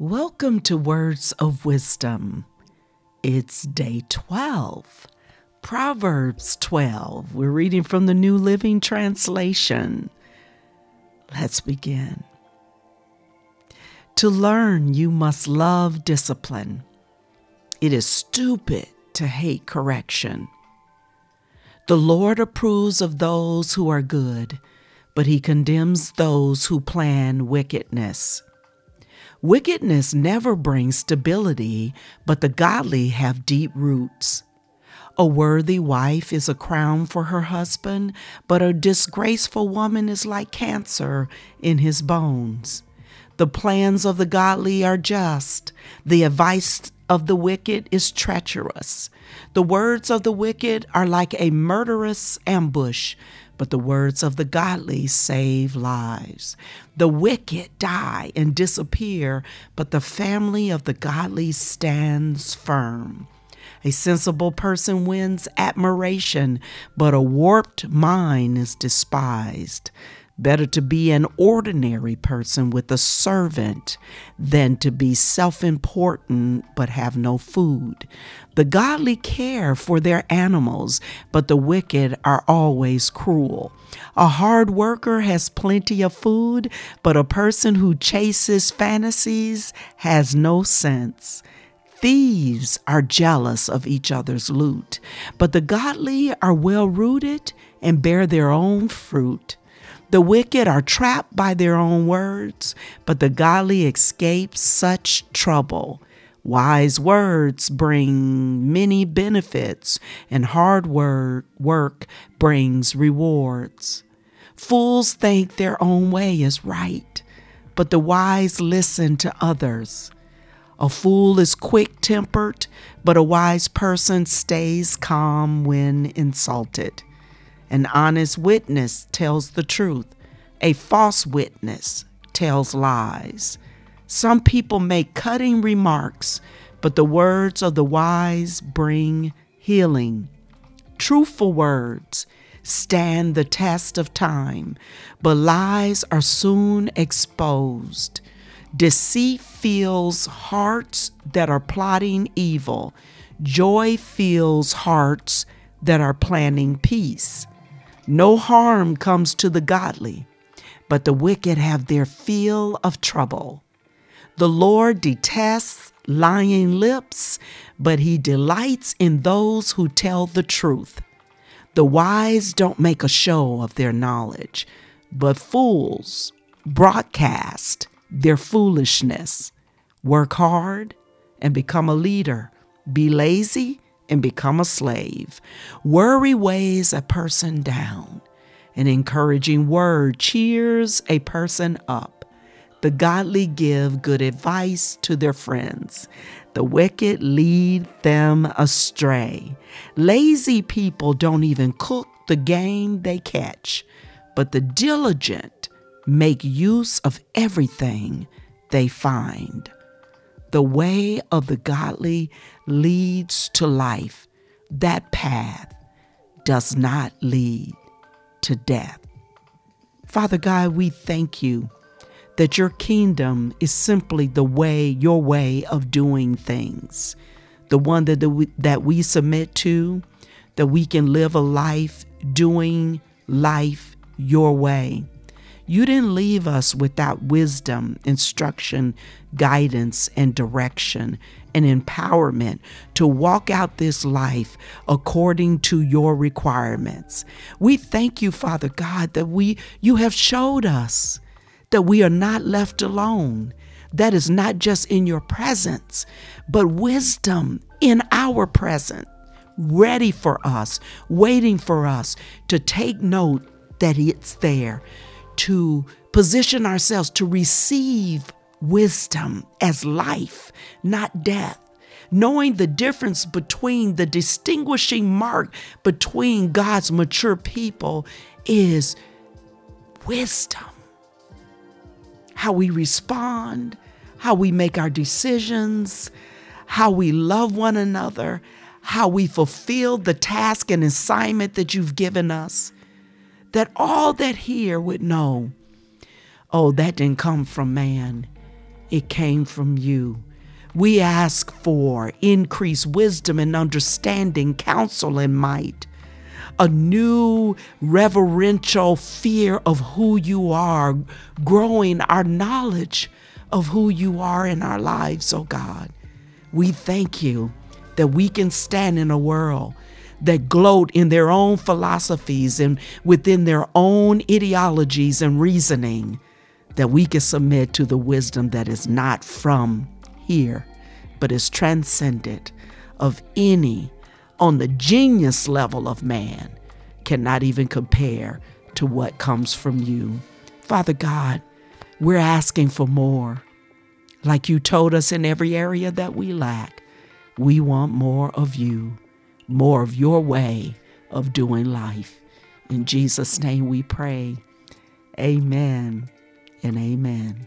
Welcome to Words of Wisdom. It's day 12, Proverbs 12. We're reading from the New Living Translation. Let's begin. To learn, you must love discipline. It is stupid to hate correction. The Lord approves of those who are good, but he condemns those who plan wickedness. Wickedness never brings stability, but the godly have deep roots. A worthy wife is a crown for her husband, but a disgraceful woman is like cancer in his bones. The plans of the godly are just, the advice of the wicked is treacherous. The words of the wicked are like a murderous ambush, but the words of the godly save lives. The wicked die and disappear, but the family of the godly stands firm. A sensible person wins admiration, but a warped mind is despised. Better to be an ordinary person with a servant than to be self important but have no food. The godly care for their animals, but the wicked are always cruel. A hard worker has plenty of food, but a person who chases fantasies has no sense. Thieves are jealous of each other's loot, but the godly are well rooted and bear their own fruit. The wicked are trapped by their own words, but the godly escape such trouble. Wise words bring many benefits, and hard word work brings rewards. Fools think their own way is right, but the wise listen to others. A fool is quick tempered, but a wise person stays calm when insulted. An honest witness tells the truth, a false witness tells lies. Some people make cutting remarks, but the words of the wise bring healing. Truthful words stand the test of time, but lies are soon exposed. Deceit fills hearts that are plotting evil. Joy fills hearts that are planning peace. No harm comes to the godly, but the wicked have their fill of trouble. The Lord detests lying lips, but he delights in those who tell the truth. The wise don't make a show of their knowledge, but fools broadcast their foolishness. Work hard and become a leader. Be lazy and become a slave. Worry weighs a person down. An encouraging word cheers a person up. The godly give good advice to their friends. The wicked lead them astray. Lazy people don't even cook the game they catch, but the diligent make use of everything they find. The way of the godly leads to life. That path does not lead to death. Father God, we thank you that your kingdom is simply the way, your way of doing things, the one that, the, that we submit to, that we can live a life doing life your way. You didn't leave us without wisdom, instruction, guidance, and direction and empowerment to walk out this life according to your requirements. We thank you, Father God, that we you have showed us that we are not left alone. That is not just in your presence, but wisdom in our presence, ready for us, waiting for us to take note that it's there to position ourselves to receive wisdom as life, not death. Knowing the difference between the distinguishing mark between God's mature people is wisdom. How we respond, how we make our decisions, how we love one another, how we fulfill the task and assignment that you've given us that all that hear would know oh, that didn't come from man. it came from you. We ask for increased wisdom and understanding, counsel and might, a new reverential fear of who you are, growing our knowledge of who you are in our lives, oh God. We thank you that we can stand in a world that gloat in their own philosophies and within their own ideologies and reasoning, that we can submit to the wisdom that is not from here, but is transcendent of any on the genius level of man cannot even compare to what comes from you. Father God, we're asking for more. Like you told us in every area that we lack, we want more of you, more of your way of doing life. In Jesus' name we pray. Amen and amen.